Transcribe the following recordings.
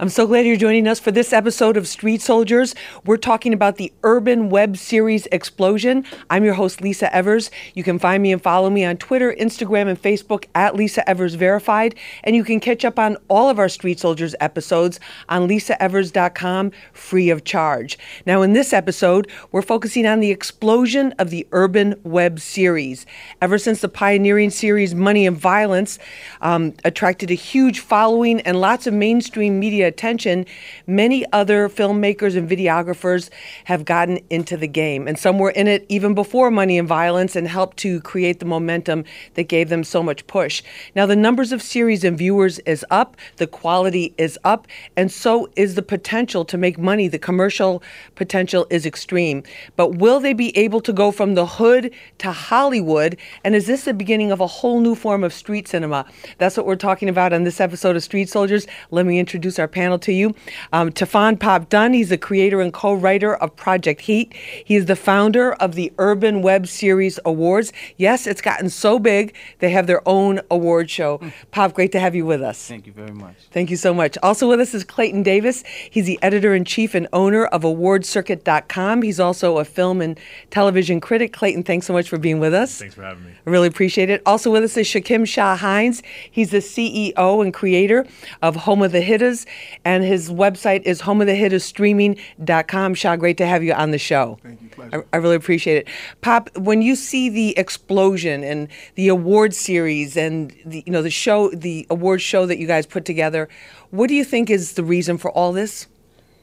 I'm so glad you're joining us for this episode of Street Soldiers. We're talking about the urban web series Explosion. I'm your host, Lisa Evers. You can find me and follow me on Twitter, Instagram, and Facebook at Lisa Evers Verified. And you can catch up on all of our Street Soldiers episodes on lisaevers.com free of charge. Now, in this episode, we're focusing on the explosion of the urban web series. Ever since the pioneering series Money and Violence um, attracted a huge following and lots of mainstream media attention, many other filmmakers and videographers have gotten into the game. And some were in it even before Money and Violence and helped to create the momentum that gave them so much push. Now, the numbers of series and viewers is up, the quality is up, and so is the potential to make money. The commercial potential is extreme. But will they be able to go from the hood to Hollywood? And is this the beginning of a whole new form of street cinema? That's what we're talking about on this episode of Street Soldiers. Let me introduce our panel to you. Um, Tefon Pop Dunn, he's the creator and co writer of Project Heat. He is the founder of the Urban Web Series Awards. Yes, it's gotten so big, they have their own award show. Pop, great to have you with us. Thank you very much. Thank you so much. Also with us is Clayton Davis. He's the editor in chief and owner of AwardsCircuit.com. He's also a film and television critic. Clayton, thanks so much for being with us. Thanks for having me. I really appreciate it. Also with us is Shakim Shah Hines. He's the CEO and creator of Home of the Hitters, and his website is homeofthehittersstreaming.com. Shah, great to have you on the show. Thank you. Pleasure. I, I really appreciate it. Pop, when you see the explosion and the award series and the you know the show, the award show that you guys put together, what do you think is the reason for all this?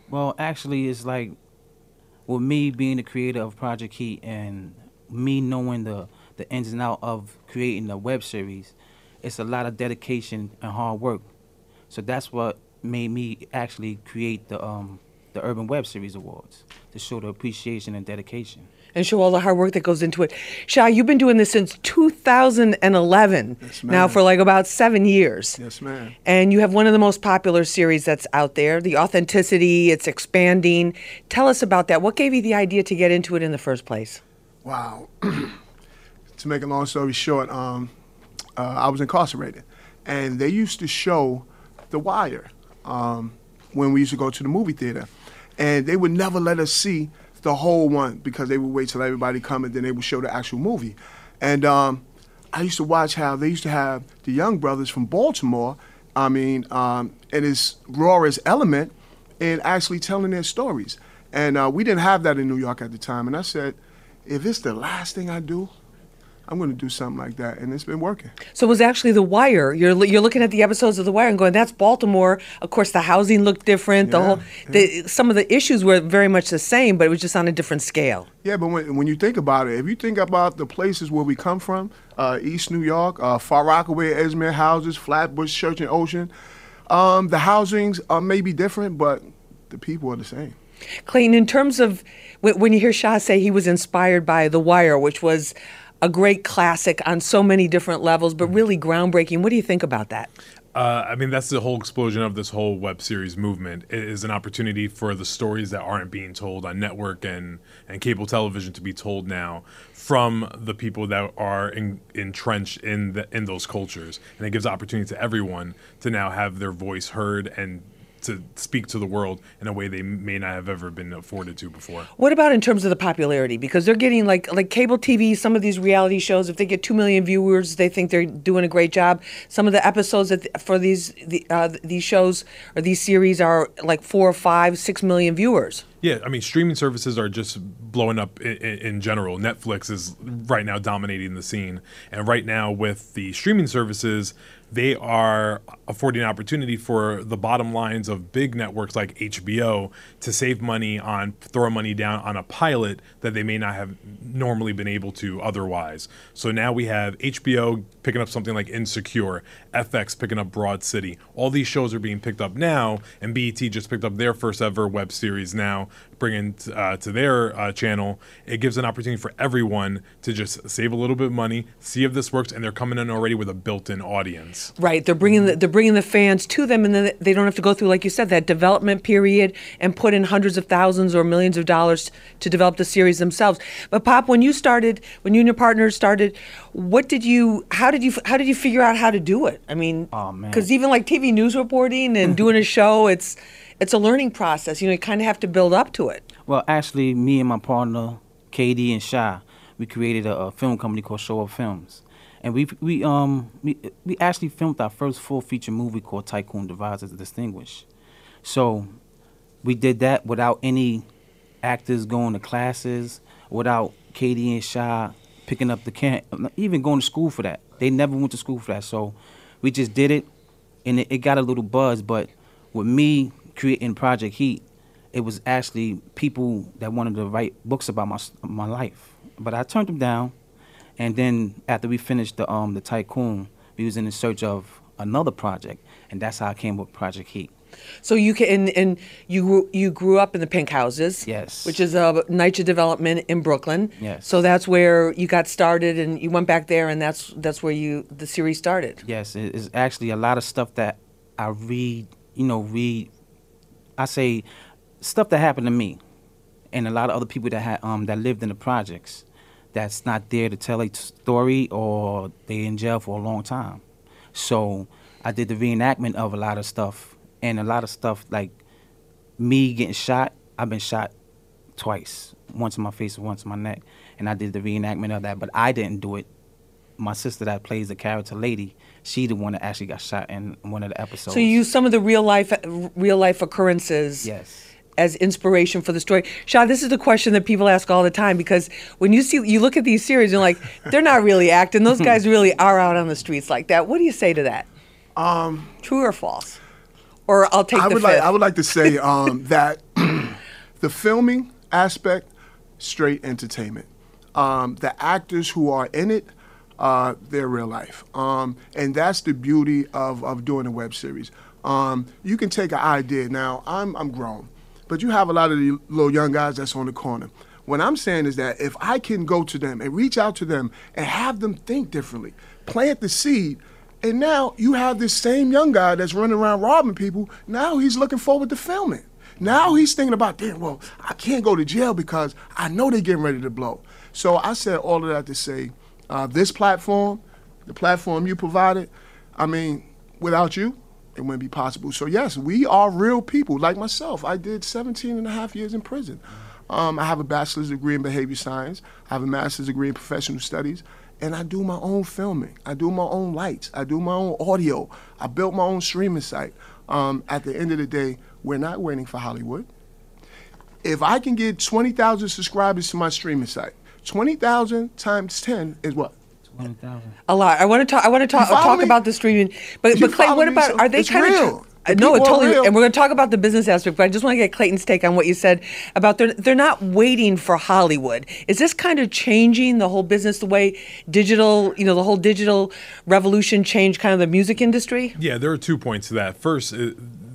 Well, actually, it's like with me being the creator of Project Heat and me knowing the the ins and out of creating a web series, it's a lot of dedication and hard work. So that's what made me actually create the um the Urban Web Series Awards to show the appreciation and dedication. and show all the hard work that goes into it. Shah, you've been doing this since 2011, Yes, now for like about seven years. Yes, ma'am. And you have one of the most popular series that's out there. The authenticity, it's expanding. Tell us about that. What gave you the idea to get into it in the first place? Wow. to make a long story short, um, uh, I was incarcerated, and they used to show The Wire um, when we used to go to the movie theater, and they would never let us see the whole one because they would wait till everybody come and then they would show the actual movie. And um, I used to watch how they used to have the young brothers from Baltimore. I mean, um, in its rawest element, and actually telling their stories. And uh, we didn't have that in New York at the time. And I said, if it's the last thing I do, I'm going to do something like that. And it's been working. So it was actually The Wire. You're you're looking at the episodes of The Wire and going, "That's Baltimore." Of course, the housing looked different. the Yeah, whole, the, some of the issues were very much the same, but it was just on a different scale. Yeah, but when, when you think about it, if you think about the places where we come from, uh, East New York, uh, Far Rockaway, Edgemere houses, Flatbush, Church and Ocean, um, the housings may be different, but the people are the same. Clayton, in terms of when when you hear Shah say he was inspired by The Wire, which was a great classic on so many different levels, but really groundbreaking, what do you think about that? Uh, I mean, that's the whole explosion of this whole web series movement. It is an opportunity for the stories that aren't being told on network and, and cable television to be told now from the people that are in, entrenched in the, in those cultures, and it gives opportunity to everyone to now have their voice heard and to speak to the world in a way they may not have ever been afforded to before. What about in terms of the popularity? Because they're getting like like cable TV, some of these reality shows, if they get two million viewers, they think they're doing a great job. Some of the episodes that for these the, uh, these shows or these series are like four or five, six million viewers. Yeah, I mean, streaming services are just blowing up in, in general. Netflix is right now dominating the scene, and right now with the streaming services, they are affording an opportunity for the bottom lines of big networks like HBO to save money on throw money down on a pilot that they may not have normally been able to otherwise. So now we have HBO picking up something like Insecure, FX picking up Broad City. All these shows are being picked up now, and BET just picked up their first ever web series now, bringing t- uh, to their uh, channel. It gives an opportunity for everyone to just save a little bit of money, see if this works, and they're coming in already with a built-in audience. Right, they're bringing the, they're bringing the fans to them, and then they don't have to go through, like you said, that development period and put in hundreds of thousands or millions of dollars to develop the series themselves. But Pop, when you started, when you and your partners started, what did you, how did you, how did you figure out how to do it? I mean, Oh, because even like TV news reporting and doing a show, it's it's a learning process. You know, you kind of have to build up to it. Well, actually, me and my partner, KD and Shy, we created a, a film company called Show Up Films, and we we um we we actually filmed our first full feature movie called Tycoon Divides the Distinguished. So, we did that without any actors going to classes, without KD and Shy picking up the can, even going to school for that. They never went to school for that. So, we just did it, and it, it got a little buzz. But with me creating Project Heat, it was actually people that wanted to write books about my my life, but I turned them down. And then after we finished the um the Tycoon, we was in the search of another project, and that's how I came with Project Heat. So you can and, and you grew, you grew up in the Pink Houses, Yes. which is a NYCHA development in Brooklyn. Yes. So that's where you got started, and you went back there, and that's that's where you the series started. Yes, it is actually a lot of stuff that I read. You know, read. I say stuff that happened to me, and a lot of other people that had um that lived in the projects, that's not there to tell a story or they in jail for a long time. So I did the reenactment of a lot of stuff, and a lot of stuff like me getting shot. I've been shot twice, once in my face and once in my neck, and I did the reenactment of that. But I didn't do it. My sister that plays the character Lady, she the one that actually got shot in one of the episodes. So you use some of the real life real life occurrences. Yes. As inspiration for the story, Shah. This is the question that people ask all the time because when you see you look at these series, you're like, they're not really acting. Those guys really are out on the streets like that. What do you say to that? Um, True or false? Or I'll take I the would fifth. like I would like to say um, that the filming aspect, straight entertainment. Um, the actors who are in it, uh, they're real life, um, and that's the beauty of, of doing a web series. Um, you can take an idea. Now I'm I'm grown, but you have a lot of the little young guys that's on the corner. What I'm saying is that if I can go to them and reach out to them and have them think differently, plant the seed, and now you have this same young guy that's running around robbing people. Now he's looking forward to filming. Now he's thinking about, damn, well, I can't go to jail because I know they're getting ready to blow. So I said all of that to say, uh, this platform, the platform you provided, I mean, without you, it wouldn't be possible. So yes, we are real people. Like myself, I did 17 and a half years in prison. Um, I have a bachelor's degree in behavior science. I have a master's degree in professional studies. And I do my own filming. I do my own lights. I do my own audio. I built my own streaming site. Um, at the end of the day, we're not waiting for Hollywood. If I can get 20,000 subscribers to my streaming site, 20,000 times 10 is what? Twenty thousand. A lot. I want to talk. I want to talk talk me? about the streaming. But You but Clay, what about? So Are they it's kind real. of? The No, it totally. And we're going to talk about the business aspect. But I just want to get Clayton's take on what you said about they're they're not waiting for Hollywood. Is this kind of changing the whole business, the way digital, you know, the whole digital revolution changed kind of the music industry? Yeah, there are two points to that. First, uh,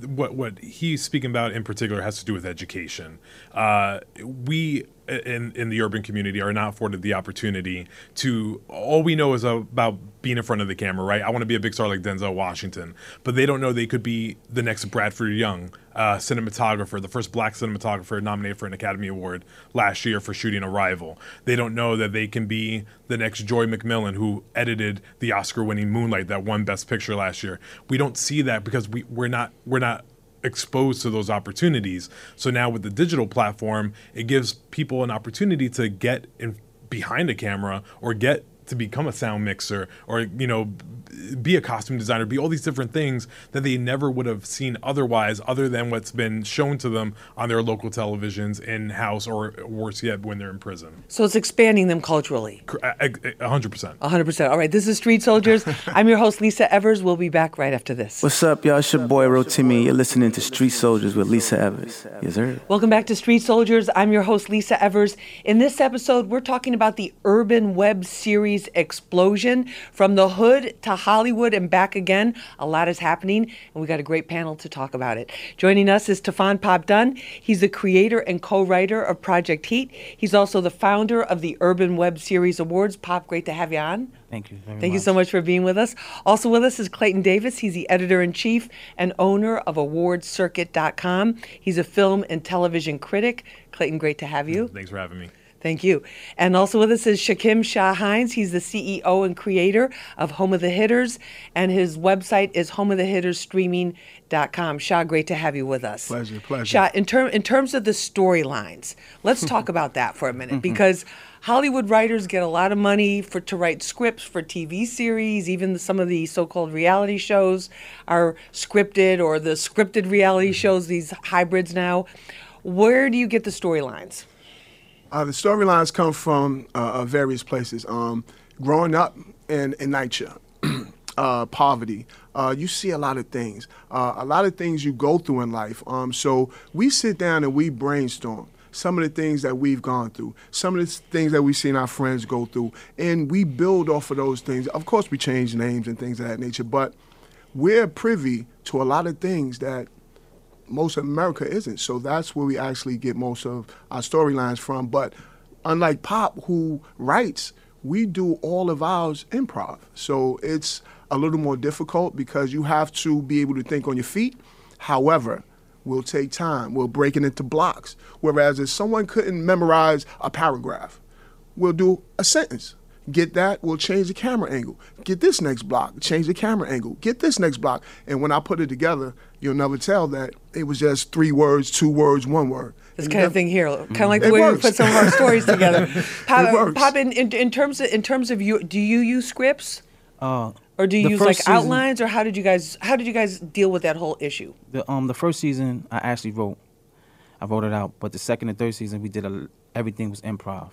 what what he's speaking about in particular has to do with education. Uh, we in in the urban community are not afforded the opportunity to. All we know is about being in front of the camera, right? I want to be a big star like Denzel Washington, but they don't know they could be the next Bradford Young, uh, cinematographer, the first black cinematographer nominated for an Academy Award last year for shooting Arrival. They don't know that they can be the next Joi McMillon, who edited the Oscar-winning Moonlight that won Best Picture last year. We don't see that because we we're not we're not exposed to those opportunities. So now with the digital platform, it gives people an opportunity to get in behind a camera or get to become a sound mixer or you know be a costume designer be all these different things that they never would have seen otherwise other than what's been shown to them on their local televisions in house or worse yet when they're in prison So it's expanding them culturally. A- a- a 100% 100%. All right, this is Street Soldiers. I'm your host, Lisa Evers. We'll be back right after this. What's up, y'all? It's your boy Rotimi. You're listening to Street Soldiers with Lisa Evers. Yes, sir. Welcome back to Street Soldiers. I'm your host, Lisa Evers. In this episode, we're talking about the Urban Web Series series Explosion. From the hood to Hollywood and back again, a lot is happening, and we got a great panel to talk about it. Joining us is Stefan Pop Dunn. He's the creator and co writer of Project Heat. He's also the founder of the Urban Web Series Awards. Pop, great to have you on. Thank you very Thank much. you so much for being with us. Also with us is Clayton Davis. He's the editor in chief and owner of AwardsCircuit.com. He's a film and television critic. Clayton, great to have you. Thanks for having me. Thank you. And also with us is Shakim Shah Hines. He's the CEO and creator of Home of the Hitters, and his website is homeofthehittersstreaming.com. Shah, great to have you with us. Pleasure, pleasure. Shah, in, term, in terms of the storylines, let's talk about that for a minute mm-hmm. because Hollywood writers get a lot of money for to write scripts for TV series. Even some of the so-called reality shows are scripted, or the scripted reality mm-hmm. shows. These hybrids now. Where do you get the storylines? Uh, the storylines come from uh, uh, various places. Um, growing up in, in NYCHA, uh, poverty, uh, you see a lot of things. Uh, a lot of things you go through in life. Um, so we sit down and we brainstorm some of the things that we've gone through, some of the things that we've seen our friends go through, and we build off of those things. Of course, we change names and things of that nature, but we're privy to a lot of things that most of America isn't. So that's where we actually get most of our storylines from. But unlike Pop, who writes, we do all of ours improv. So it's a little more difficult because you have to be able to think on your feet. However, we'll take time. We'll break it into blocks. Whereas if someone couldn't memorize a paragraph, we'll do a sentence. Get that, we'll change the camera angle. Get this next block, change the camera angle. Get this next block. And when I put it together, you'll never tell that it was just three words, two words, one word. This And kind of thing here, kind of like the It way we put some of our stories together. Pop, It works. Pop in, in, in terms of in terms of you, do you use scripts Uh, or do you use like season- outlines, or how did you guys how did you guys deal with that whole issue? The um the first season I actually wrote, I wrote it out. But the second and third season we did a, everything was improv,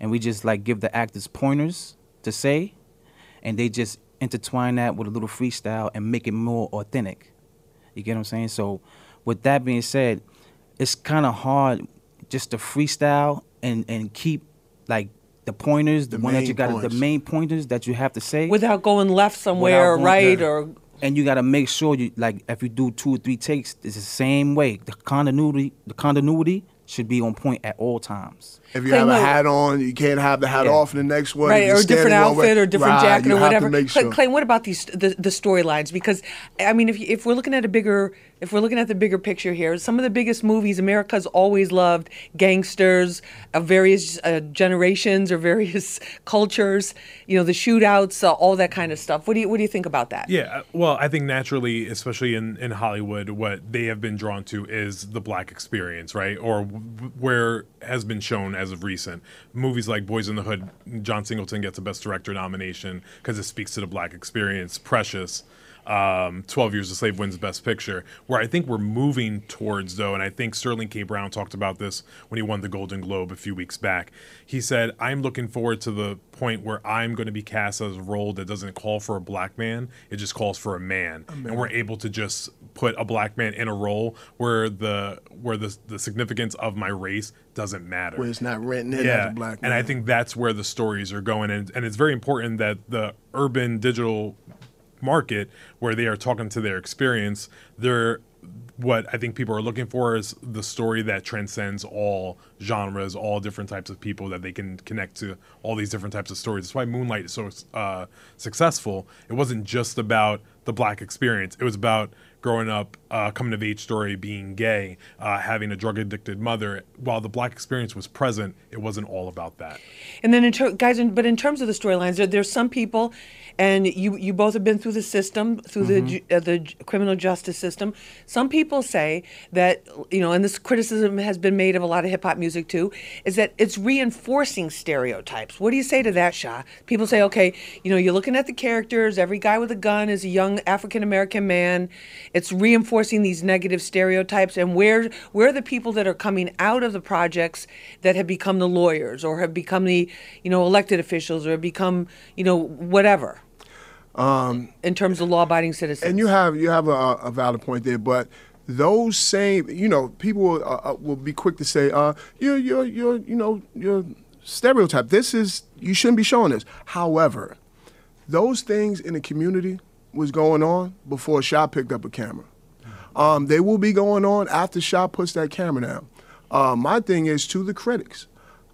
and we just like give the actors pointers to say, and they just intertwine that with a little freestyle and make it more authentic. You get what I'm saying? So, with that being said, it's kind of hard just to freestyle and and keep like the pointers, the, The one that main you got, the points. main pointers that you have to say Without going left somewhere, or going- right, yeah. or and you got to make sure you like if you do two or three takes, it's the same way. The continuity, the continuity should be on point at all times. If you Clay, have a no. hat on, you can't have the hat Yeah. off in the next one. right, If you're or a different standing one way- outfit, or different Right, jacket, you or have to whatever. make Clay, sure. Clay, what about these the, the storylines? Because I mean, if if we're looking at a bigger if we're looking at the bigger picture here, some of the biggest movies America's always loved gangsters of various uh, generations or various cultures. You know, the shootouts, uh, all that kind of stuff. What do you what do you think about that? Yeah, uh, well, I think naturally, especially in, in Hollywood, what they have been drawn to is the black experience, right? Or w- where has been shown as of recent. Movies like Boys in the Hood, John Singleton gets a Best Director nomination because it speaks to the black experience. Precious, um, 12 Years a Slave wins Best Picture. Where I think we're moving towards, though, and I think Sterling K. Brown talked about this when he won the Golden Globe a few weeks back. He said, I'm looking forward to the point where I'm going to be cast as a role that doesn't call for a black man, it just calls for a man. And we're able to just put a black man in a role where the where the, the significance of my race doesn't matter Where it's not written in as a black man. and I think that's where the stories are going, and, and it's very important that the urban digital market, where they are talking to their experience, they're what I think people are looking for is the story that transcends all genres, all different types of people that they can connect to all these different types of stories. That's why Moonlight is so uh, successful. It wasn't just about the black experience; it was about growing up, uh, coming of age story, being gay, uh, having a drug addicted mother. While the black experience was present, it wasn't all about that. And then, in ter- guys, in, but in terms of the storylines, there, there's some people, and you you both have been through the system, through the uh, the criminal justice system. Some people say that you know, and this criticism has been made of a lot of hip hop music too, is that it's reinforcing stereotypes. What do you say to that, Shah? People say, okay, you know, you're looking at the characters. Every guy with a gun is a young African American man. It's reinforcing these negative stereotypes. And where where are the people that are coming out of the projects that have become the lawyers or have become the you know elected officials or have become you know whatever in terms of law-abiding citizens? Um, and you have you have a, a valid point there, but those same you know people will, uh, uh, will be quick to say uh, you're you're you're you know you're stereotype. This is you shouldn't be showing this. However, those things in the community was going on before Shah picked up a camera. Um, they will be going on after Shah puts that camera down. Uh, my thing is to the critics.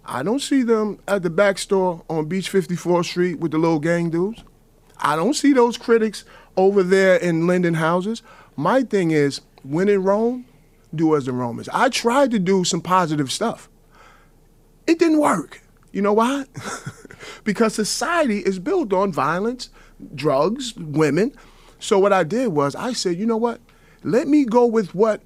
I don't see them at the back store on Beach 54th Street with the little gang dudes. I don't see those critics over there in Linden houses. My thing is, when in Rome, do as the Romans. I tried to do some positive stuff. It didn't work. You know why? because society is built on violence, drugs, women. So what I did was I said, you know what? Let me go with what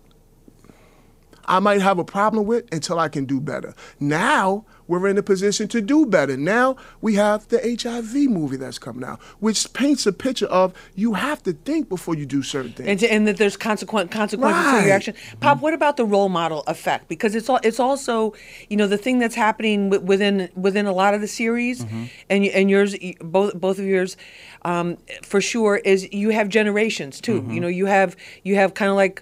I might have a problem with until I can do better. Now we're in a position to do better. Now we have the HIV movie that's coming out, which paints a picture of you have to think before you do certain things. and, and that there's consequent consequences to Right. your action. Pop, mm-hmm. what about the role model effect? Because it's all it's also you know the thing that's happening within within a lot of the series, mm-hmm. and y- and yours both both of yours, um, for sure is you have generations too. Mm-hmm. You know you have you have kind of like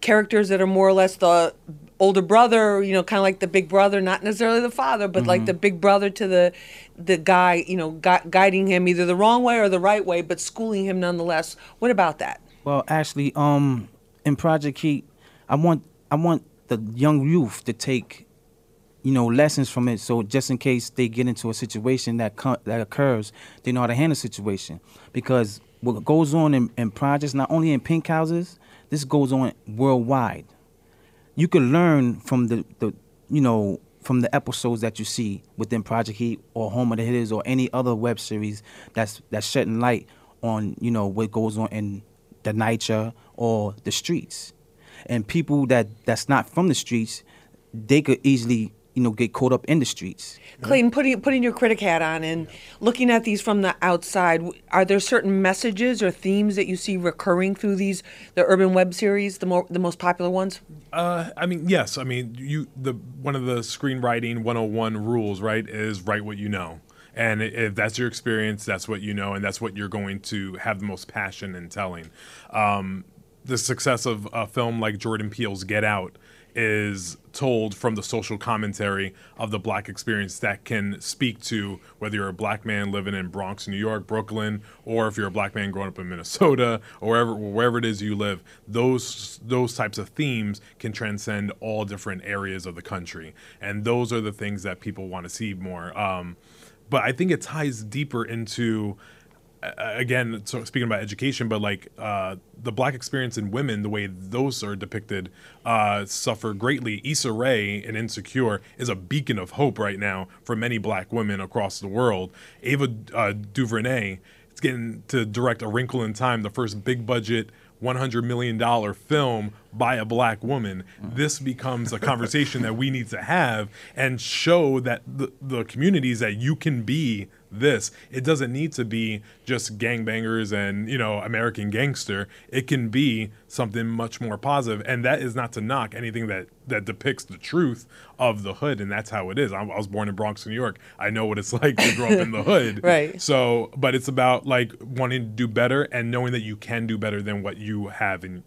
characters that are more or less the older brother, you know, kind of like the big brother, not necessarily the father, but like the big brother to the the guy, you know, gui- guiding him either the wrong way or the right way, but schooling him nonetheless. What about that? Well, actually, um, in Project Heat, I want I want the young youth to take, you know, lessons from it. So just in case they get into a situation that co- that occurs, they know how to handle the situation. Because what goes on in, in projects, not only in pink houses, this goes on worldwide. You can learn from the, the you know from the episodes that you see within Project Heat or Home of the Hitters or any other web series that's that's shedding light on you know what goes on in the NYCHA or the streets, and people that that's not from the streets, they could easily you know get caught up in the streets. Clayton, putting putting your critic hat on and looking at these from the outside, are there certain messages or themes that you see recurring through these the urban web series, the more the most popular ones? Uh, I mean, yes. I mean, you the one of the screenwriting 101 rules, right, is write what you know. And if that's your experience, that's what you know, and that's what you're going to have the most passion in telling. Um, the success of a film like Jordan Peele's Get Out is told from the social commentary of the black experience that can speak to whether you're a black man living in Bronx, New York, Brooklyn, or if you're a black man growing up in Minnesota or wherever wherever it is you live. Those those types of themes can transcend all different areas of the country, and those are the things that people want to see more. Um, but I think it ties deeper into again, so speaking about education, but like uh, the black experience in women, the way those are depicted, uh, suffer greatly. Issa Rae in Insecure is a beacon of hope right now for many black women across the world. Ava uh, DuVernay is getting to direct A Wrinkle in Time, the first big budget. $100 million film by a black woman, this becomes a conversation that we need to have and show that the, the communities that you can be this. It doesn't need to be just gangbangers and, you know, American gangster. It can be something much more positive. And that is not to knock anything that, that depicts the truth of the hood. And that's how it is. I, I was born in Bronx, New York. I know what it's like to grow up in the hood. Right. So, but it's about like wanting to do better and knowing that you can do better than what you have and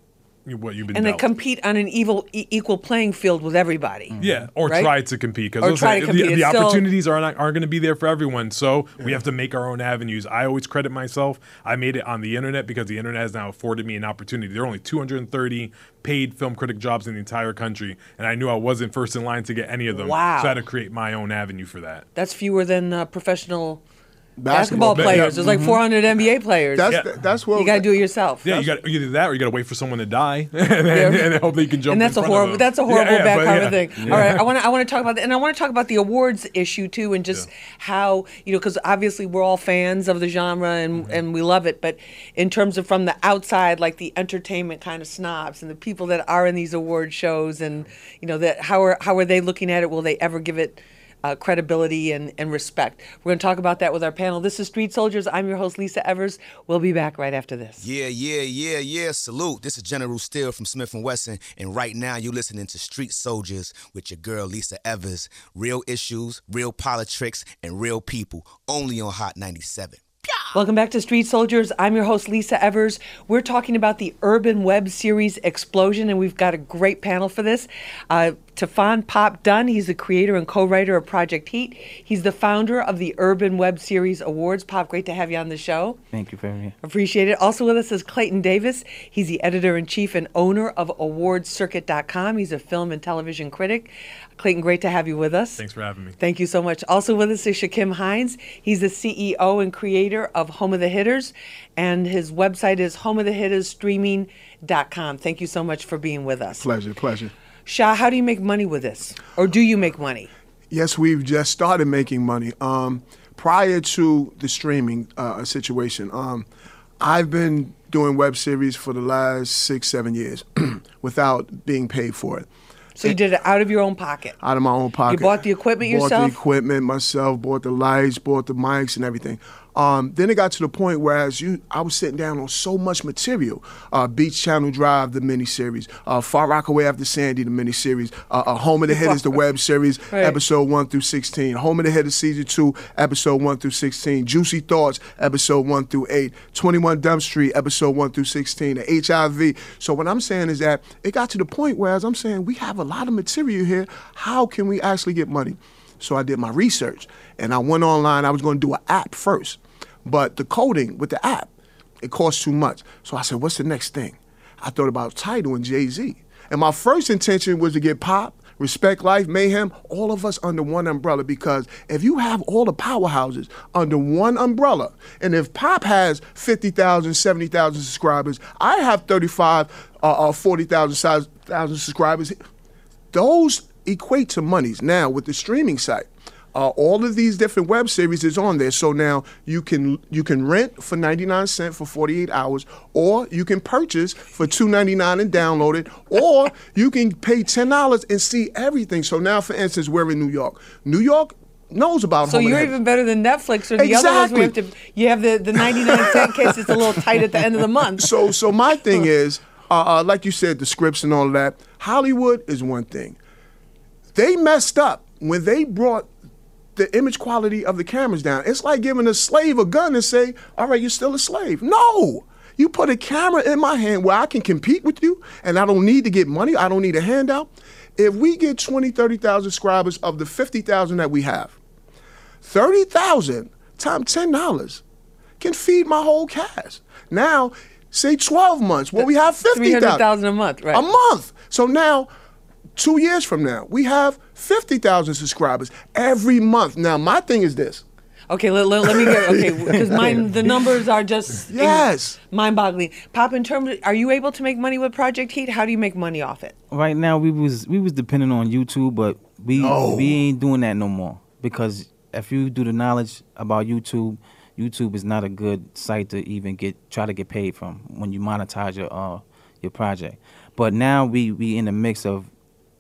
what you've been And they dealt. compete on an evil e- equal playing field with everybody. Yeah, or Right? try to compete Or because try to the, compete. the It's still- opportunities are not aren't going to be there for everyone. So we have to make our own avenues. I always credit myself. I made it on the internet because the internet has now afforded me an opportunity. There are only 230 paid film critic jobs in the entire country, and I knew I wasn't first in line to get any of them. Wow. So I had to create my own avenue for that. That's fewer than uh, professional Basketball. basketball, Yeah. players. There's like 400 NBA players. That's Yeah. that's what you got to do it yourself. Yeah, you gotta either that or you got to wait for someone to die, and, and then hopefully you can jump. and that's in a of horrible that's a horrible yeah, back cover yeah. thing all right i want to i want to talk about that and i want to talk about the awards issue too and just how you know because obviously we're all fans of the genre and Mm-hmm. and we love it but in terms of from the outside like the entertainment kind of snobs and the people that are in these award shows and you know that how are how are they looking at it will they ever give it uh, credibility and, and respect. We're going to talk about that with our panel. This is Street Soldiers. I'm your host, Lisa Evers. We'll be back right after this. Yeah, yeah, yeah, yeah. Salute. This is General Steele from Smif-N-Wessun, and right now you're listening to Street Soldiers with your girl Lisa Evers. Real issues, real politics, and real people. Only on Hot 97. Welcome back to Street Soldiers. I'm your host, Lisa Evers. We're talking about the urban web series Explosion, and we've got a great panel for this. Uh, Tefan Pop Dunn. He's the creator and co-writer of Project Heat. He's the founder of the Urban Web Series Awards. Pop, great to have you on the show. Thank you very much. Appreciate it. Also with us is Clayton Davis. He's the editor in chief and owner of AwardsCircuit.com. He's a film and television critic. Clayton, great to have you with us. Thanks for having me. Thank you so much. Also with us is Shakim Hines. He's the CEO and creator of Home of the Hitters, and his website is homeofthehittersstreaming.com. Thank you so much for being with us. Pleasure, pleasure. Shah, how do you make money with this? Or do you make money? Yes, we've just started making money. Um, prior to the streaming uh, situation, um, I've been doing web series for the last six, seven years without being paid for it. So you did it out of your own pocket. Out of my own pocket. You bought the equipment bought yourself? the equipment myself, bought the lights, bought the mics and everything. Um, then it got to the point where as you, I was sitting down on so much material. Uh, Beach Channel Drive, the miniseries. Uh, Far Rockaway After Sandy, the miniseries. Uh, uh, Home of the Hitters, the web series, Right. episode 1 through 16. Home of the Hitters, season 2, episode 1 through 16. Juicy Thoughts, episode 1 through 8. 21 Dump Street, episode 1 through 16. The HIV. So what I'm saying is that it got to the point where as I'm saying, we have a lot of material here. How can we actually get money? So I did my research and I went online. I was going to do an app first, but the coding with the app, it costs too much. So I said, what's the next thing? I thought about Tidal and Jay Z. And my first intention was to get Pop, Respect Life, Mayhem, all of us under one umbrella because if you have all the powerhouses under one umbrella, and if Pop has 50,000, 70,000 subscribers, I have 35, uh, uh, 40,000 thousand subscribers those equate to monies. Now with the streaming site, uh, all of these different web series is on there. So now you can you can rent for 99 cent for 48 hours, or you can purchase for 2.99 and download it, or you can pay ten dollars and see everything. So now, for instance, we're in New York. New York knows about So you're even better than Netflix or the other ones we have to. You have the, the 99 cent case. It's a little tight at the end of the month. So, so my thing is, uh, uh, like you said, the scripts and all of that. Hollywood is one thing. They messed up when they brought the image quality of the cameras down. It's like giving a slave a gun and say, "All right, you're still a slave." No. You put a camera in my hand where I can compete with you and I don't need to get money. I don't need a handout. If we get 20, 30,000 subscribers of the 50,000 that we have, 30,000 times $10 can feed my whole cast. Now, say 12 months, well, we have 50,000. 300,000 a month, right. A month. So now, two years from now, we have 50,000 subscribers every month. Now, my thing is this. Okay, let, let, let me get okay because mine the numbers are just Yes. mind-boggling. Pop, in terms, of, are you able to make money with Project Heat? How do you make money off it? Right now, we was we was depending on YouTube, but we No. we ain't doing that no more because if you do the knowledge about YouTube, YouTube is not a good site to even get try to get paid from when you monetize your uh your project. But now we we in the mix of,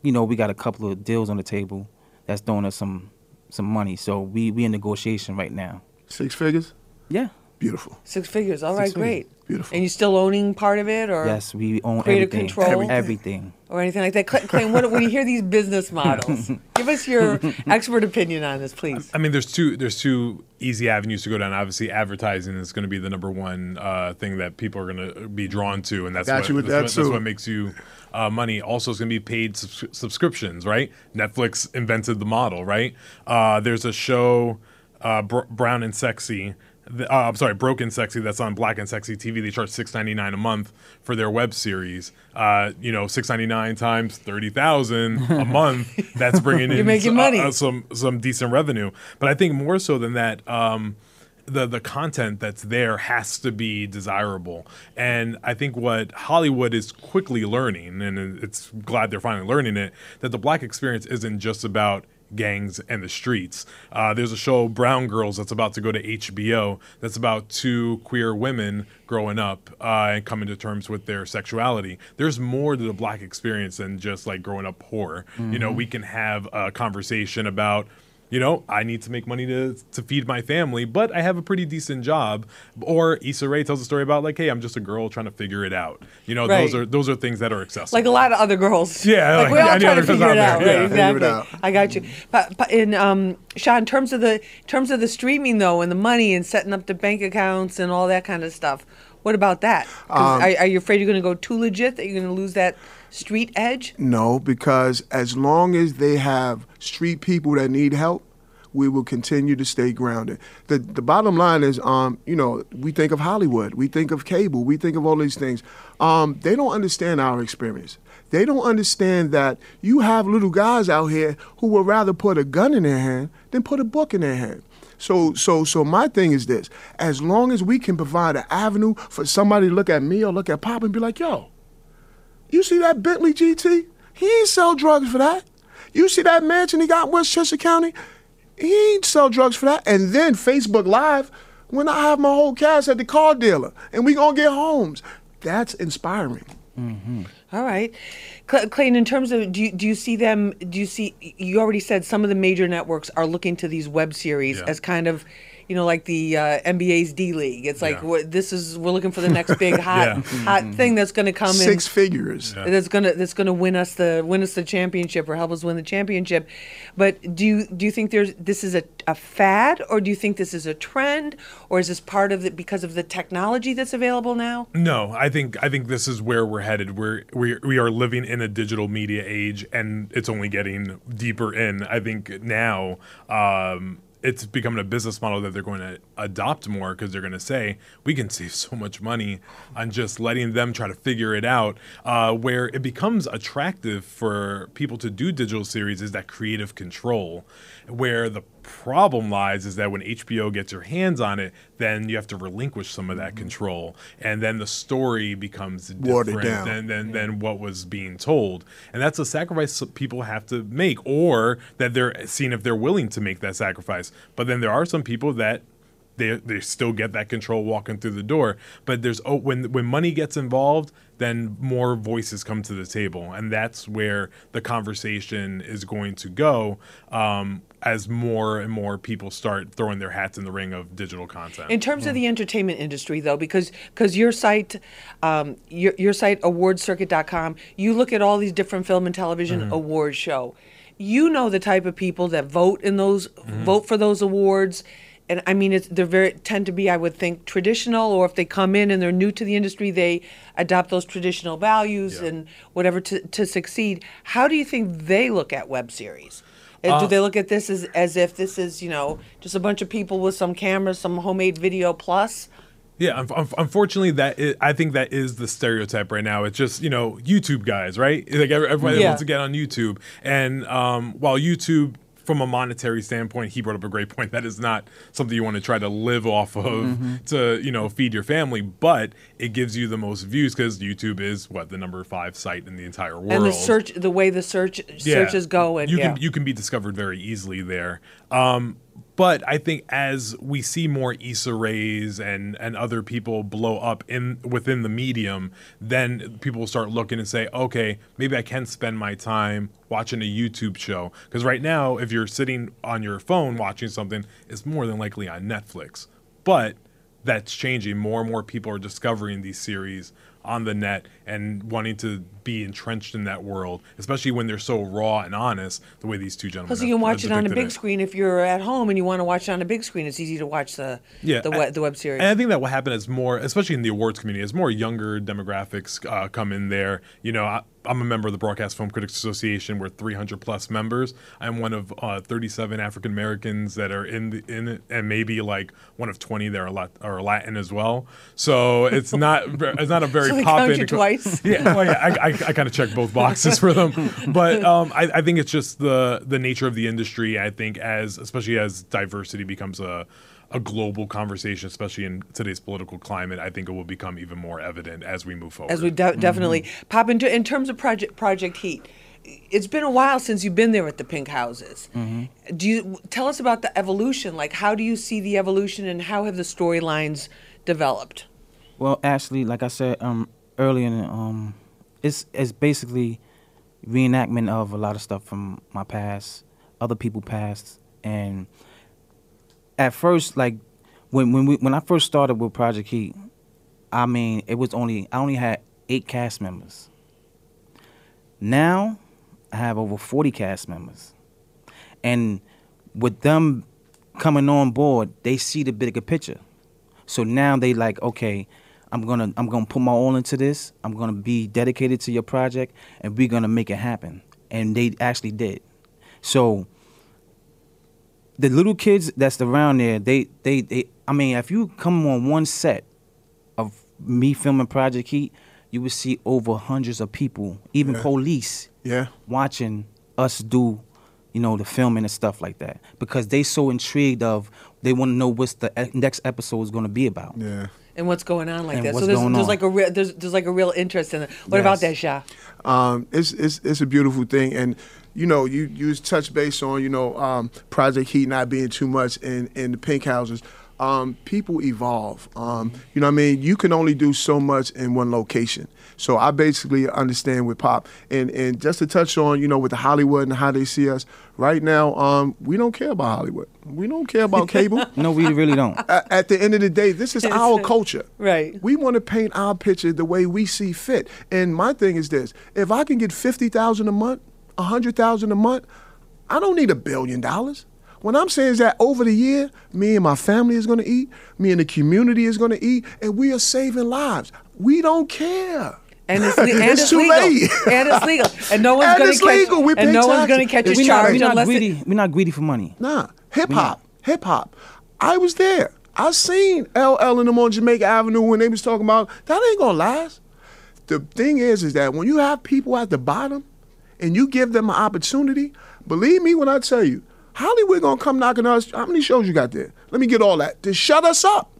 you know, we got a couple of deals on the table that's throwing us some some money. So we we in negotiation right now. Six figures? Yeah. Beautiful. Six figures. All right, Six figures. great. Beautiful. And you still owning part of it, or Yes, we own Creative everything. control? Everything. everything. Or anything like that? Clay, Clay, what, when you hear these business models, give us your expert opinion on this, please. I mean, there's two there's two easy avenues to go down. Obviously, advertising is going to be the number one uh, thing that people are going to be drawn to, and that's Got what, that's, that what that's what makes you uh, money. Also, it's going to be paid subs- subscriptions, right? Netflix invented the model, right? Uh, there's a show, uh, Br- Brown and Sexy. Th- Uh, I'm sorry, Broken Sexy. That's on Black and Sexy TV. They charge six ninety nine a month for their web series. Uh, you know, six ninety nine times thirty thousand a month. That's bringing in making s- money. uh, uh, some some decent revenue. But I think more so than that, um, the the content that's there has to be desirable. And I think what Hollywood is quickly learning, and it's glad they're finally learning it, that the black experience isn't just about gangs and the streets. Uh, there's a show, Brown Girls, that's about to go to HBO. That's about two queer women growing up uh, and coming to terms with their sexuality. There's more to the black experience than just like growing up poor. You know, we can have a conversation about you know, I need to make money to to feed my family, but I have a pretty decent job. Or Issa Rae tells a story about like, hey, I'm just a girl trying to figure it out. You know, those are those are things that are accessible. Like a lot of other girls. Yeah, like, like we all any try to figure it out out. Right, yeah. Figure it exactly. out. I got you. But, but in um, Sean, in terms of the in terms of the streaming though, and the money and setting up the bank accounts and all that kind of stuff. What about that? Um, are, are you afraid you're going to go too legit that you're going to lose that street edge? No, because as long as they have street people that need help, we will continue to stay grounded. The the bottom line is, um, you know, we think of Hollywood, we think of cable, we think of all these things. Um, they don't understand our experience. They don't understand that you have little guys out here who would rather put a gun in their hand than put a book in their hand. So, so, so my thing is this: as long as we can provide an avenue for somebody to look at me or look at Pop and be like, "Yo, you see that Bentley GT? He ain't sell drugs for that. You see that mansion he got in Westchester County? He ain't sell drugs for that." And then Facebook Live, when I have my whole cast at the car dealer, and we gonna get homes, that's inspiring. Mm-hmm. All right. Cl- Clayton, in terms of, do you, do you see them, do you see, you already said some of the major networks are looking to these web series Yeah. as kind of, you know, like the uh, NBA's D League. It's like, Yeah. what, this is, we're looking for the next big hot, Yeah. hot thing that's going to come in. Six figures. that's gonna that's gonna win us the win us the championship or help us win the championship. But do you do you think there's this is a, a fad or do you think this is a trend or is this part of it because of the technology that's available now? No, I think I think this is where we're headed. We're we we are living in a digital media age, and it's only getting deeper in. I think now um, it's becoming a business model that they're going to adopt more because they're going to say we can save so much money on just letting them try to figure it out. Uh, where it becomes attractive for people to do digital series is that creative control. Where the problem lies is that when HBO gets your hands on it, then you have to relinquish some of that control, and then the story becomes Watered different down. than than, than what was being told, and that's a sacrifice people have to make, or that they're seeing if they're willing to make that sacrifice. But then there are some people that they they still get that control walking through the door. But there's oh when when money gets involved, then more voices come to the table, and that's where the conversation is going to go. Um, as more and more people start throwing their hats in the ring of digital content. In terms of the entertainment industry, though, because because your site, um, your your site awardscircuit.com, you look at all these different film and television Mm-hmm. awards show. You know the type of people that vote in those Mm-hmm. vote for those awards. And I mean, it's they're very tend to be, I would think, traditional. Or if they come in and they're new to the industry, they adopt those traditional values Yeah. and whatever to, to succeed. How do you think they look at web series? Uh, do they look at this as, as if this is, you know, just a bunch of people with some cameras, some homemade video plus? Yeah, un- un- unfortunately, that is, I think that is the stereotype right now. It's just you know YouTube guys, right? Like everybody Yeah. wants to get on YouTube, and um, while YouTube, from a monetary standpoint, he brought up a great point. That is not something you want to try to live off of Mm-hmm. to you know feed your family, but it gives you the most views because YouTube is what the number five site in the entire world. And the search, the way the search searches go, and you yeah. can you can be discovered very easily there. Um, but I think as we see more Issa Rays and and other people blow up in within the medium, then people will start looking and say, okay, maybe I can spend my time watching a YouTube show because right now, if you're sitting on your phone watching something, it's more than likely on Netflix. But that's changing. More and more people are discovering these series on the net and wanting to be entrenched in that world, especially when they're so raw and honest, the way these two gentlemen. Plus, you can watch it on a big screen if you're at home and you want to watch it on a big screen. It's easy to watch the Yeah, the web, the web series. And I think that will happen as more, especially in the awards community, as more younger demographics uh, come in there. You know, I, I'm a member of the Broadcast Film Critics Association. We're 300 plus members. I'm one of uh, 37 African Americans that are in the, in it, and maybe like one of 20 that are Lat- are Latin as well. So it's not it's not a very So pop in. twice? Yeah, well, yeah, I, I, I kind of check both boxes for them, but um, I, I think it's just the the nature of the industry. I think as especially as diversity becomes a a global conversation, especially in today's political climate, I think it will become even more evident as we move forward. As we de- definitely pop into in terms of project Project Heat. It's been a while since you've been there at the Pink Houses. Do you tell us about the evolution? Like, how do you see the evolution, and how have the storylines developed? Well, actually, like I said um, earlier, um, it's it's basically reenactment of a lot of stuff from my past, other people past, and at first, like when when we when I first started with Project Heat, I mean it was only I only had eight cast members. Now, I have over forty cast members, and with them coming on board, they see the bigger picture. So now they like, okay, I'm gonna I'm gonna put my all into this. I'm gonna be dedicated to your project, and we're gonna make it happen. And they actually did. So the little kids that's around there, they they they. I mean, if you come on one set of me filming Project Heat, you would see over hundreds of people, even Yeah. police, Yeah. watching us do, you know, the filming and stuff like that because they so intrigued of they want to know what's the e- next episode is going to be about. Yeah. and what's going on like And that. what's So there's, going there's on. like a real there's there's like a real interest in it. What about that, Yes. Shah? um, it's, it's it's a beautiful thing, and you know, you you touch base on you know um, Project Heat not being too much in in the pink houses. Um, people evolve. Um, you know what I mean? You can only do so much in one location. So I basically understand with Pop. And and just to touch on, you know, with the Hollywood and how they see us, right now, um, we don't care about Hollywood. We don't care about cable. No, we really don't. A- At the end of the day, this is our culture. Right. We want to paint our picture the way we see fit. And my thing is this: if I can get fifty thousand a month, a hundred thousand a month, I don't need a billion dollars. What I'm saying is that over the year, me and my family is going to eat, me and the community is going to eat, and we are saving lives. We don't care. And it's, le- and It's it's, too legal. late. And it's legal. And no one's going to catch. legal. We and pay no one's going to catch It's a We're not- not, we're not unless it- greedy. We're not greedy for money. Nah, hip hop, hip hop. I was there. I seen LL and them on Jamaica Avenue when they was talking about that ain't gonna last. The thing is, is that when you have people at the bottom and you give them an opportunity, believe me when I tell you, Hollywood gonna come knocking us. How many shows you got there? Let me get all that to shut us up.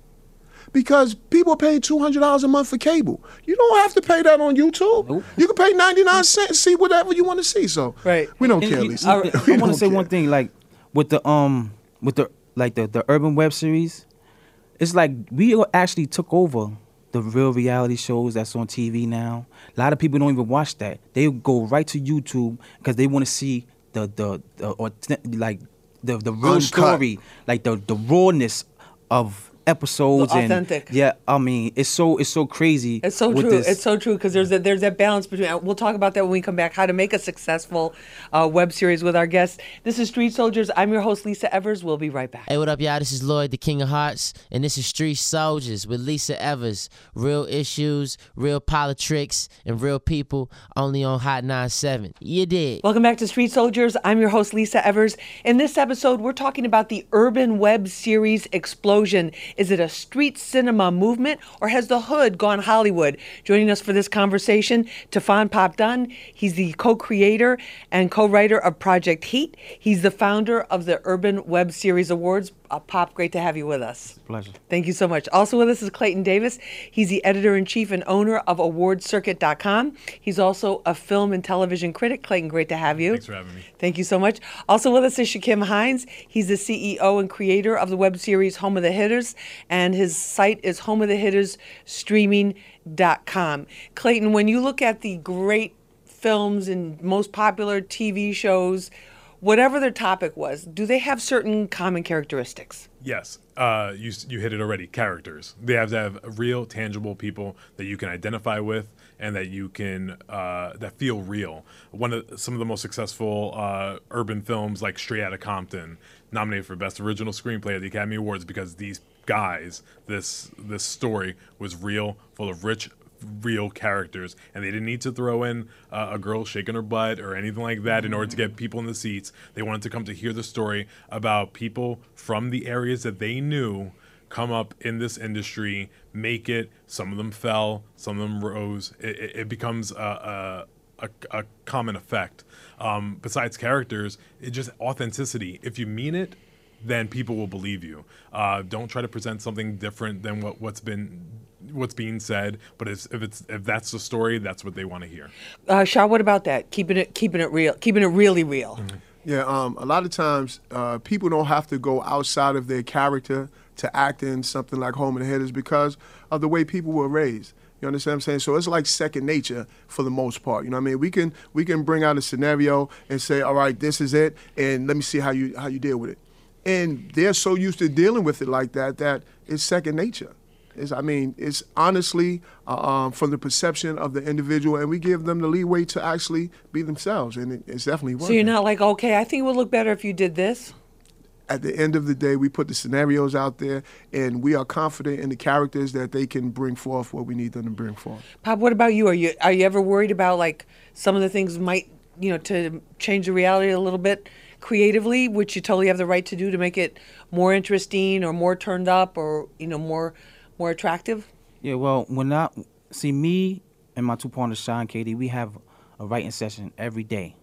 Because people pay two hundred dollars a month for cable. You don't have to pay that on YouTube. You can pay ninety nine cents and see whatever you want to see. So Right. we don't And care, you- Lisa. I, We want to say care. one thing, like with the um, with the like the the urban web series, it's like we actually took over the real reality shows that's on TV now. A lot of people don't even watch that. They go right to YouTube because they want to see the the, the or like the the real Uncut. story, like the the rawness of episodes The and authentic. yeah. I mean, it's so it's so crazy. It's so true. this- It's so true because there's a, there's that balance between. uh, We'll talk about that when we come back. How to make a successful uh, web series with our guests. This is Street Soldiers. I'm your host Lisa Evers. We'll be right back. Hey, what up, y'all? This is Lloyd, the King of Hearts, and this is Street Soldiers with Lisa Evers. Real issues, real politics, and real people only on Hot 97. You did. Welcome back to Street Soldiers. I'm your host, Lisa Evers. In this episode, we're talking about the urban web series explosion. Is it a street cinema movement or has the hood gone Hollywood? Joining us for this conversation, Tefan Pop Dunn. He's the co creator and co writer of Project Heat. He's the founder of the Urban Web Series Awards. Uh, Pop, great to have you with us. pleasure. Thank you so much. Also with us is Clayton Davis. He's the editor in chief and owner of AwardsCircuit.com. He's also a film and television critic. Clayton, great to have you. Thanks for having me. Thank you so much. Also with us is Shakim Hines. He's the CEO and creator of the web series Home of the Hitters, and his site is homeofthehittersstreaming.com. Clayton, when you look at the great films and most popular TV shows, whatever their topic was, do they have certain common characteristics? Yes, uh, you you hit it already. Characters. They have to have real, tangible people that you can identify with and that you can uh, that feel real. One of some of the most successful uh, urban films, like Straight Outta Compton, nominated for Best Original Screenplay at the Academy Awards because these guys, this this story was real, full of rich real characters and they didn't need to throw in uh, a girl shaking her butt or anything like that in order to get people in the seats they wanted to come to hear the story about people from the areas that they knew come up in this industry make it some of them fell some of them rose it, it, it becomes a, a, a, a common effect um, besides characters it just authenticity if you mean it then people will believe you. Uh, don't try to present something different than what, what's been what's being said. But it's, if it's if that's the story, that's what they want to hear. Uh, Shah, what about that? Keeping it, keeping it real, keeping it really real. Yeah, um, a lot of times uh, people don't have to go outside of their character to act in something like Home and the is because of the way people were raised. You understand what I'm saying? So it's like second nature for the most part. You know what I mean? We can we can bring out a scenario and say, all right, this is it, and let me see how you how you deal with it. And they're so used to dealing with it like that that it's second nature. It's, I mean, it's honestly uh, um, from the perception of the individual, and we give them the leeway to actually be themselves, and it, it's definitely working. So you're not like, okay, I think it would look better if you did this. At the end of the day, we put the scenarios out there, and we are confident in the characters that they can bring forth what we need them to bring forth. Pop, what about you? Are you are you ever worried about like some of the things might you know to change the reality a little bit creatively, which you totally have the right to do to make it more interesting or more turned up or you know more more attractive? Yeah, well, when I see me and my two partners, Sean KD, we have a writing session every day.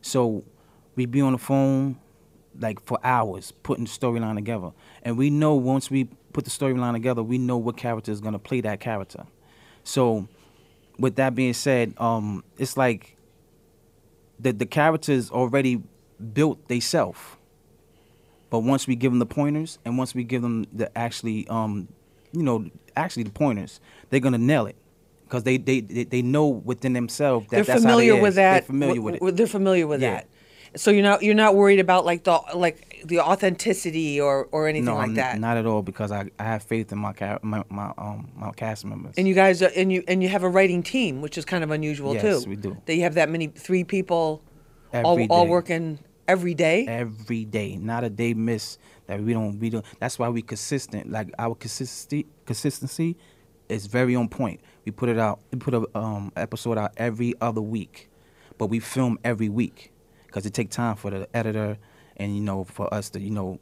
So we be on the phone like for hours putting the storyline together, and we know once we put the storyline together, we know what character is gonna play that character. So, with that being said, um, it's like the the characters already built they self. But once we give them the pointers, and once we give them the actually, um, you know, actually the pointers, they're gonna nail it because they, they they they know within themselves that they're that's how familiar with is. that. They're familiar with it. They're familiar with Yeah. that. So you're not you're not worried about like the like the authenticity or or anything no, like I'm that. not at all because I, I have faith in my ca- my, my um my cast members. And you guys are, and you and you have a writing team, which is kind of unusual Yes, too. we do. That you have that many three people all, Every all day. working every day. every day, not a day miss that we don't we don't. That's why we consistent. Like our consistency consistency is very on point. We put it out. We put a um episode out every other week, but we film every week because it take time for the editor and you know for us to you know.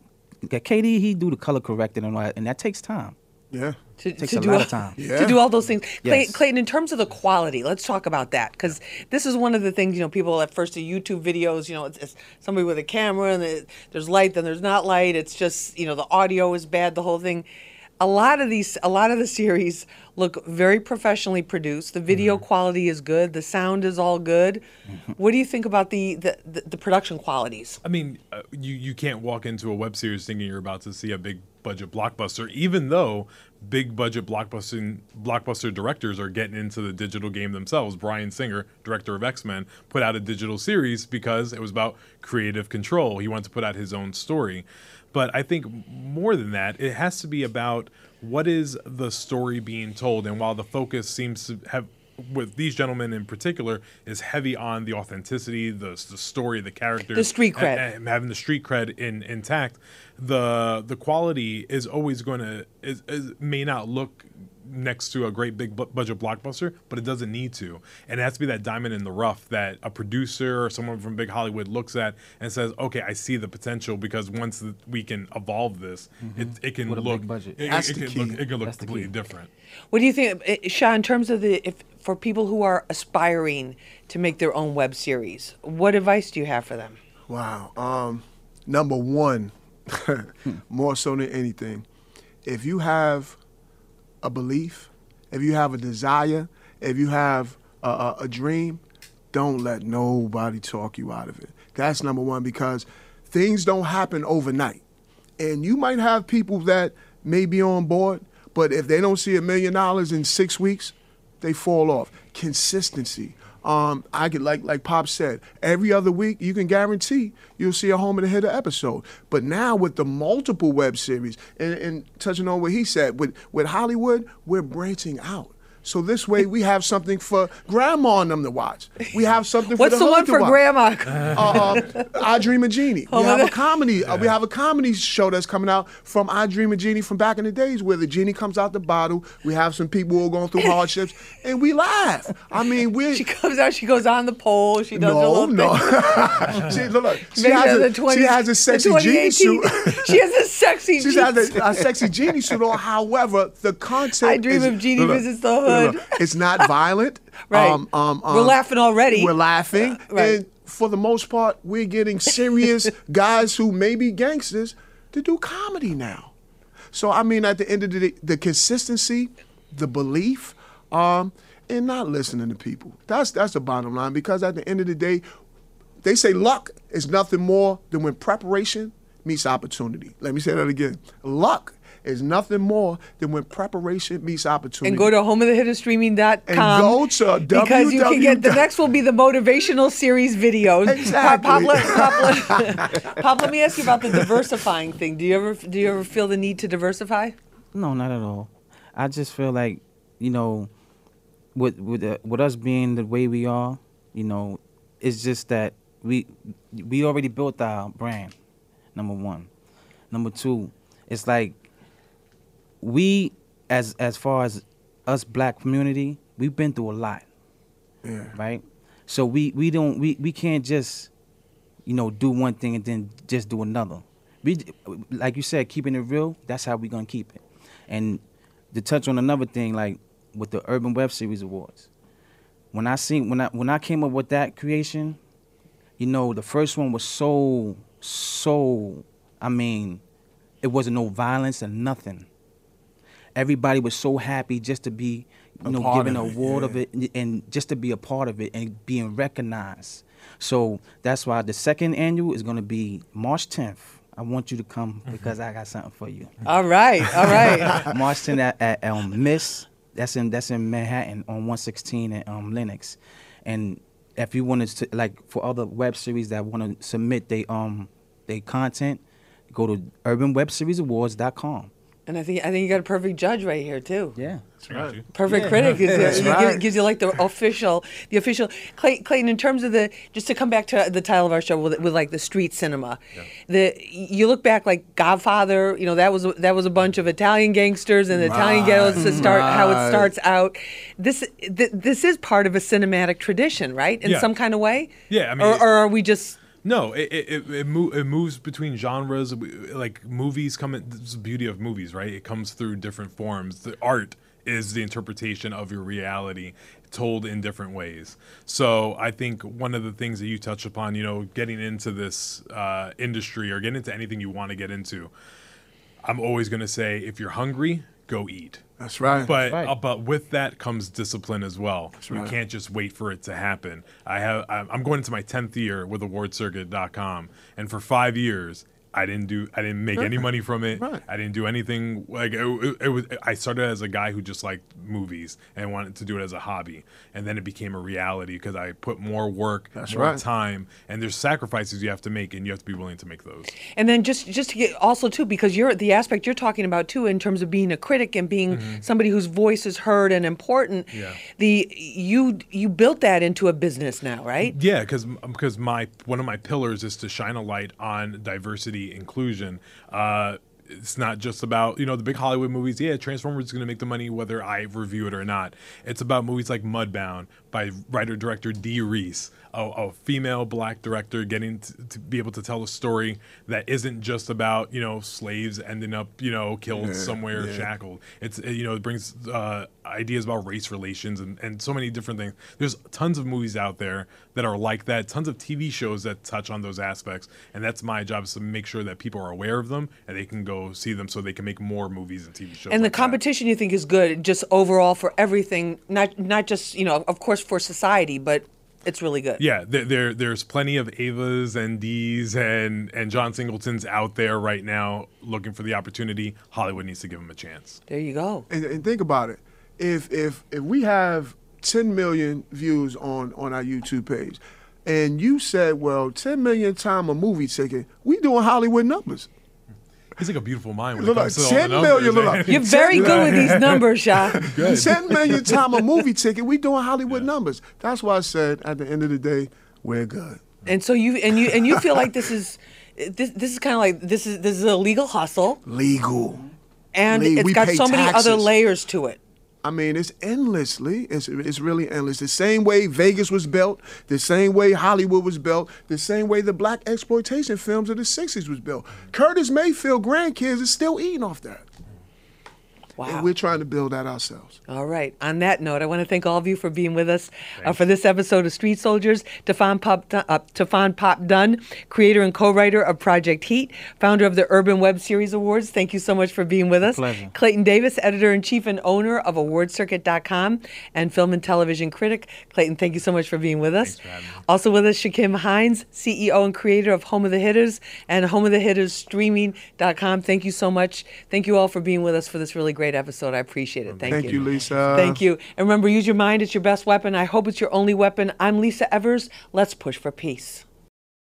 get KD he do the color correcting and all that, and that takes time. Yeah. to, Takes to a do lot all, of time. Yeah. to do all those things. Clay, Yes. Clayton, in terms of the quality, let's talk about that because this is one of the things you know people at first do YouTube videos. You know, it's, it's somebody with a camera and it, there's light, then there's not light. It's just you know the audio is bad, the whole thing. A lot of these, a lot of the series look very professionally produced. The video Mm-hmm. quality is good. The sound is all good. What do you think about the the, the, the production qualities? I mean, uh, you you can't walk into a web series thinking you're about to see a big budget blockbuster, even though big budget blockbuster blockbuster directors are getting into the digital game themselves. Bryan Singer, director of X Men, put out a digital series because it was about creative control. He wanted to put out his own story. But I think more than that, it has to be about what is the story being told. And while the focus seems to have with these gentlemen in particular is heavy on the authenticity, the, the story, the characters, The street cred. and having the street cred in, intact. The the quality is always going to is, is may not look next to a great big budget blockbuster, but it doesn't need to. And it has to be that diamond in the rough that a producer or someone from big Hollywood looks at and says, "Okay, I see the potential because once we can evolve this, it, it can Mm-hmm. With a big look budget. It, That's it the can look key. it can look That's completely different." What do you think, eh, Sean, in terms of the if for people who are aspiring to make their own web series? What advice do you have for them? Wow. Um, number one, more so than anything, if you have a belief, if you have a desire, if you have a, a, a dream, don't let nobody talk you out of it. That's number one because things don't happen overnight. And you might have people that may be on board, but if they don't see a million dollars in six weeks, they fall off. Consistency. Um, I could like like Pop said, every other week you can guarantee you'll see a home and a hitter episode. But now with the multiple web series and, and touching on what he said, with with Hollywood, we're branching out. So this way we have something for grandma and them to watch. We have something for the What's the, the one for watch Grandma? uh, uh, I Dream of Jeannie. We have the- a comedy. Uh, we have a comedy show that's coming out from I Dream of Jeannie from back in the days, where the genie comes out the bottle. We have some people who are going through hardships, and we laugh. I mean, we. she comes out, she goes on the pole, she does her no, little no. thing. she, look, look, she, has a, 20 she has a sexy genie suit. she has a sexy She's genie had suit. a, a sexy genie suit on. However, the content. I Dream is- of Genie look, look, visits the look, look, hood. It's not violent. Right. Um, um, We're um, laughing already. We're laughing. right. And for the most part, we're getting serious guys who may be gangsters to do comedy now. So I mean, at the end of the day, the consistency, the belief, um, and not listening to people. That's that's the bottom line. Because at the end of the day, they say luck is nothing more than when preparation meets opportunity. Let me say that again. Luck is nothing more than when preparation meets opportunity. and go to homeofthehittersstreaming.com And go to because you can get the next will be the motivational series videos. Pop, Pop, Exactly. let, Pop, let, Pop, let me ask you about the diversifying thing. Do you ever do you ever feel the need to diversify? No, not at all. I just feel like, you know, with with uh, with us being the way we are, you know, it's just that we we already built our brand. Number one, Number two, it's like we as as far as us black community, we've been through a lot. Yeah. Right? So we we don't we, we can't just you know do one thing and then just do another. We like you said, keeping it real, that's how we're gonna keep it. And to touch on another thing, like with the Urban Web Series Awards. When I seen when I when I came up with that creation, you know, the first one was so so I mean, it wasn't no violence and nothing. Everybody was so happy just to be, you A know, given of a it, award of it and, and just to be a part of it and being recognized. So that's why the second annual is gonna be March 10th. I want you to come because I got something for you. All right, all right. March 10th at, at um, Miss. That's in that's in Manhattan on 116 and um, Lenox. And if you wanted to like for other web series that want to submit they um they content, go to urbanwebseriesawards.com. and I think I think you got a perfect judge right here too. Yeah. that's right. Perfect critic is That's it gives, right. gives you like the official, the official. Clay, Clayton, in terms of the, just to come back to the title of our show with, with like the street cinema, the you look back like Godfather, you know that was that was a bunch of Italian gangsters and the Italian Right, ghettos to start how it starts out. This th- this is part of a cinematic tradition, right? In Yeah. some kind of way. Yeah, I mean, or, or are we just No, it it it, mo- it moves between genres. Like movies come. In, this is the beauty of movies, right? It comes through different forms. The art is the interpretation of your reality told in different ways. So I think one of the things that you touch upon, you know, getting into this uh, industry or getting into anything you want to get into, I'm always going to say, if you're hungry, go eat. That's right. But Right. uh, but with that comes discipline as well. you right. can't just wait for it to happen. I have I'm I'm going into my tenth year with AwardsCircuit.com, and for five years. I didn't do. I didn't make any money from it. Right. I didn't do anything. Like it, it, it was. I started as a guy who just liked movies and wanted to do it as a hobby, and then it became a reality because I put more work, That's more right. time, and there's sacrifices you have to make, and you have to be willing to make those. And then just just to get also too because you're the aspect you're talking about too in terms of being a critic and being somebody whose voice is heard and important. Mm-hmm. Yeah. The you you built that into a business now, right? Yeah, because because my one of my pillars is to shine a light on diversity, inclusion. Uh, it's not just about you know the big Hollywood movies. Yeah, Transformers is going to make the money whether I review it or not. It's about movies like Mudbound by writer director Dee Rees, a, a female black director getting to, to be able to tell a story that isn't just about you know slaves ending up you know killed Yeah, somewhere yeah. shackled. It's uh, you know it brings uh, ideas about race relations and, and so many different things. There's tons of movies out there that are like that. Tons of TV shows that touch on those aspects, and that's my job is to make sure that people are aware of them and they can go see them so they can make more movies and TV shows. And the like that. competition you think is good just overall for everything, not not just, you know, of course for society, but it's really good. Yeah, there, there there's plenty of Avas and D's and and John Singletons out there right now looking for the opportunity. Hollywood needs to give them a chance. There you go. and, and think about it. If if if we have 10 million views on on our YouTube page, and you said, well, 10 million time a movie ticket, we doing Hollywood numbers. He's like a beautiful mind when Look it like comes to all the 10 numbers. million, look man. like- You're very good with these numbers, Shah. 10 million time a movie ticket, we doing Hollywood numbers. That's why I said at the end of the day, we're good. And so you and you and you feel like this is this this is kind of like this is this is a legal hustle Legal. and Lee, it's we got pay so many other layers to it. I mean, it's endlessly. It's it's really endless. The same way Vegas was built, the same way Hollywood was built, the same way the black exploitation films of the '60s was built. Curtis Mayfield grandkids is still eating off that. Wow. And we're trying to build that ourselves. All right. On that note, I want to thank all of you for being with us uh, for this episode of Street Soldiers. Tefan Pop, uh, Tefan Pop Dunn, creator and co-writer of Project Heat, founder of the Urban Web Series Awards. Thank you so much for being with us. pleasure. Clayton Davis, editor in chief and owner of AwardsCircuit.com and film and television critic. Clayton, thank you so much for being with us. for having me. Also with us, Shakim Hines, CEO and creator of Home of the Hitters and Home of the Hitters Streaming.com. Thank you so much. Thank you all for being with us for this really great episode. I appreciate it. Thank, you. Thank you, Lisa. Thank you. And remember, use your mind. It's your best weapon. I hope it's your only weapon. I'm Lisa Evers. Let's push for peace.